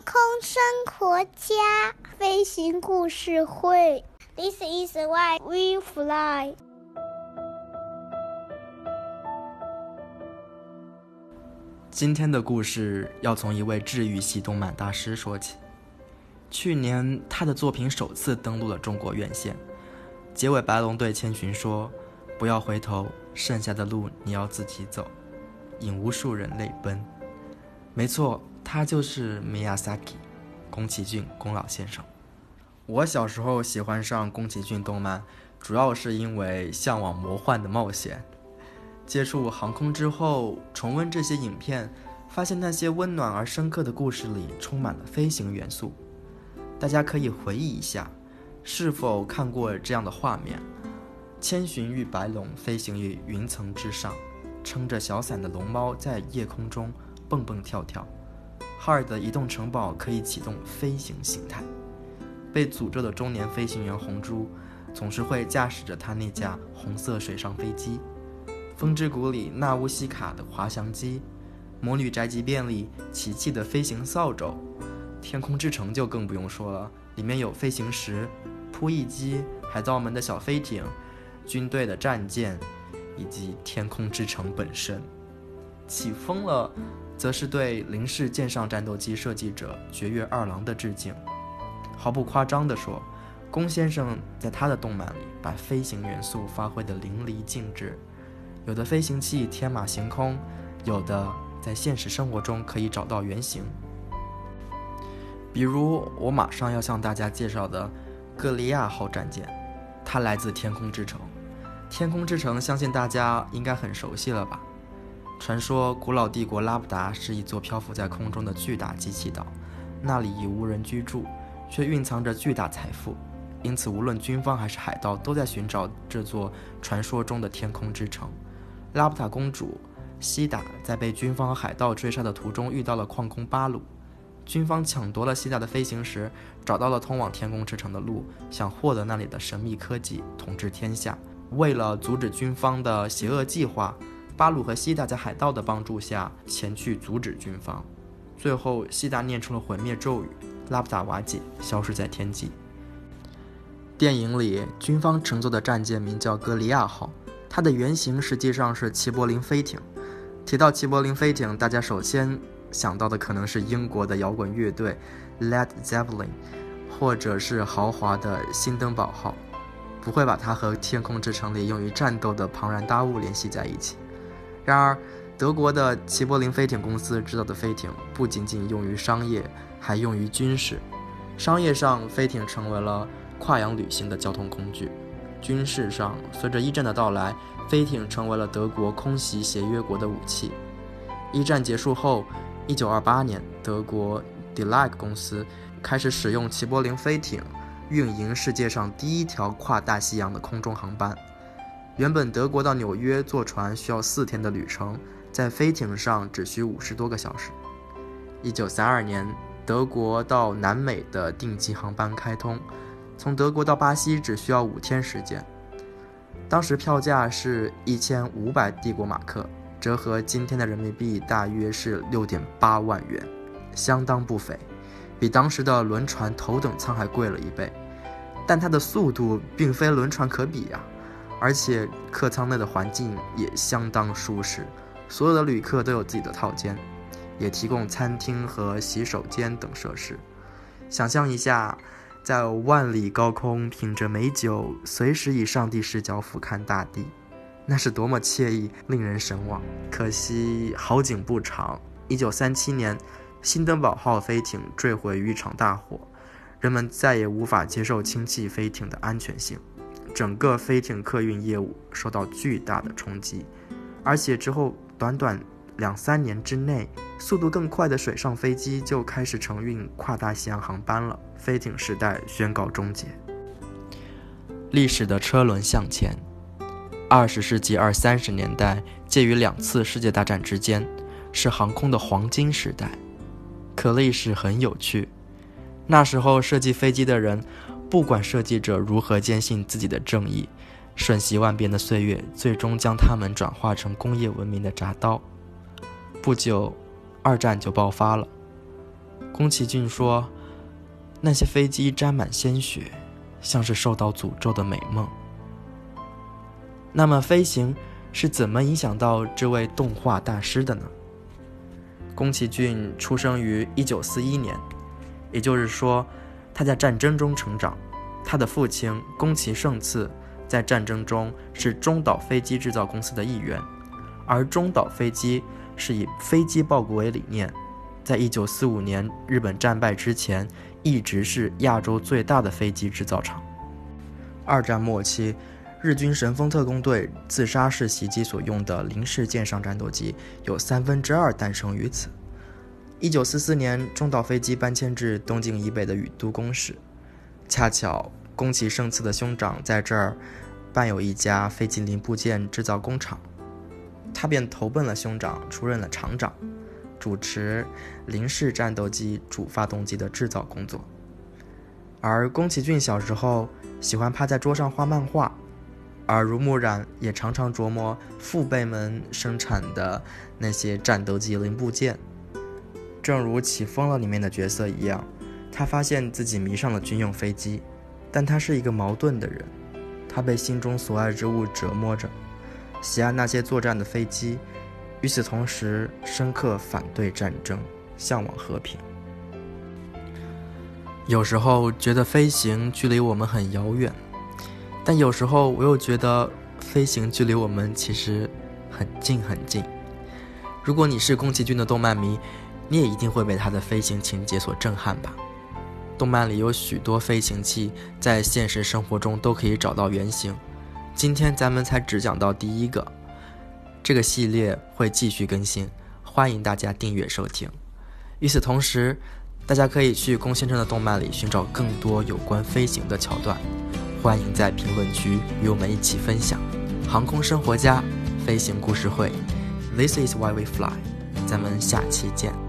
空生活家飞行故事会，This is why we fly。今天的故事要从一位治愈系动漫大师说起。去年，他的作品首次登陆了中国院线。结尾，白龙对千寻说：“不要回头，剩下的路你要自己走。”引无数人泪奔。没错。他就是 Miyazaki，宫崎骏，宫老先生。我小时候喜欢上宫崎骏动漫，主要是因为向往魔幻的冒险。接触航空之后，重温这些影片，发现那些温暖而深刻的故事里充满了飞行元素。大家可以回忆一下，是否看过这样的画面：千寻与白龙飞行于云层之上，撑着小伞的龙猫在夜空中蹦蹦跳跳。哈尔的移动城堡可以启动飞行形态。被诅咒的中年飞行员红猪，总是会驾驶着他那架红色水上飞机。风之谷里纳乌西卡的滑翔机，魔女宅急便里奇奇的飞行扫帚，天空之城就更不用说了，里面有飞行石、扑翼机、海盗们的小飞艇、军队的战舰，以及天空之城本身。起风了。则是对零式舰上战斗机设计者绝月二郎的致敬。毫不夸张地说，宫先生在他的动漫里把飞行元素发挥得淋漓尽致。有的飞行器天马行空，有的在现实生活中可以找到原型。比如我马上要向大家介绍的格利亚号战舰，它来自天空之城。天空之城，相信大家应该很熟悉了吧？传说古老帝国拉布达是一座漂浮在空中的巨大机器岛，那里已无人居住，却蕴藏着巨大财富。因此，无论军方还是海盗，都在寻找这座传说中的天空之城。拉布塔公主西达在被军方和海盗追杀的途中遇到了矿工巴鲁，军方抢夺了西达的飞行时，找到了通往天空之城的路，想获得那里的神秘科技，统治天下。为了阻止军方的邪恶计划。巴鲁和西达在海盗的帮助下前去阻止军方，最后西达念出了毁灭咒语，拉布达瓦解，消失在天际。电影里军方乘坐的战舰名叫格利亚号，它的原型实际上是齐柏林飞艇。提到齐柏林飞艇，大家首先想到的可能是英国的摇滚乐队 Led Zeppelin，或者是豪华的新登堡号，不会把它和天空之城里用于战斗的庞然大物联系在一起。然而，德国的齐柏林飞艇公司制造的飞艇不仅仅用于商业，还用于军事。商业上，飞艇成为了跨洋旅行的交通工具；军事上，随着一战的到来，飞艇成为了德国空袭协约国的武器。一战结束后，1928年，德国 d e l i g 公司开始使用齐柏林飞艇运营世界上第一条跨大西洋的空中航班。原本德国到纽约坐船需要四天的旅程，在飞艇上只需五十多个小时。一九三二年，德国到南美的定期航班开通，从德国到巴西只需要五天时间。当时票价是一千五百帝国马克，折合今天的人民币大约是六点八万元，相当不菲，比当时的轮船头等舱还贵了一倍。但它的速度并非轮船可比呀。而且客舱内的环境也相当舒适，所有的旅客都有自己的套间，也提供餐厅和洗手间等设施。想象一下，在万里高空品着美酒，随时以上帝视角俯瞰大地，那是多么惬意，令人神往。可惜好景不长，一九三七年，新登堡号飞艇坠毁于一场大火，人们再也无法接受氢气飞艇的安全性。整个飞艇客运业务受到巨大的冲击，而且之后短短两三年之内，速度更快的水上飞机就开始承运跨大西洋航班了，飞艇时代宣告终结。历史的车轮向前，二十世纪二三十年代介于两次世界大战之间，是航空的黄金时代，可历史很有趣。那时候设计飞机的人。不管设计者如何坚信自己的正义，瞬息万变的岁月最终将他们转化成工业文明的铡刀。不久，二战就爆发了。宫崎骏说：“那些飞机沾满鲜血，像是受到诅咒的美梦。”那么，飞行是怎么影响到这位动画大师的呢？宫崎骏出生于1941年，也就是说，他在战争中成长。他的父亲宫崎胜次在战争中是中岛飞机制造公司的一员，而中岛飞机是以飞机报国为理念，在1945年日本战败之前，一直是亚洲最大的飞机制造厂。二战末期。日军神风特工队自杀式袭击所用的零式舰上战斗机有三分之二诞生于此。一九四四年，中岛飞机搬迁至东京以北的宇都宫市，恰巧宫崎胜次的兄长在这儿办有一家飞机零部件制造工厂，他便投奔了兄长，出任了厂长，主持零式战斗机主发动机的制造工作。而宫崎骏小时候喜欢趴在桌上画漫画。耳濡目染，也常常琢磨父辈们生产的那些战斗机零部件。正如《起风了》里面的角色一样，他发现自己迷上了军用飞机，但他是一个矛盾的人。他被心中所爱之物折磨着，喜爱那些作战的飞机，与此同时深刻反对战争，向往和平。有时候觉得飞行距离我们很遥远。但有时候我又觉得，飞行距离我们其实很近很近。如果你是宫崎骏的动漫迷，你也一定会被它的飞行情节所震撼吧？动漫里有许多飞行器，在现实生活中都可以找到原型。今天咱们才只讲到第一个，这个系列会继续更新，欢迎大家订阅收听。与此同时，大家可以去宫先生的动漫里寻找更多有关飞行的桥段。欢迎在评论区与我们一起分享航空生活家飞行故事会。This is why we fly。咱们下期见。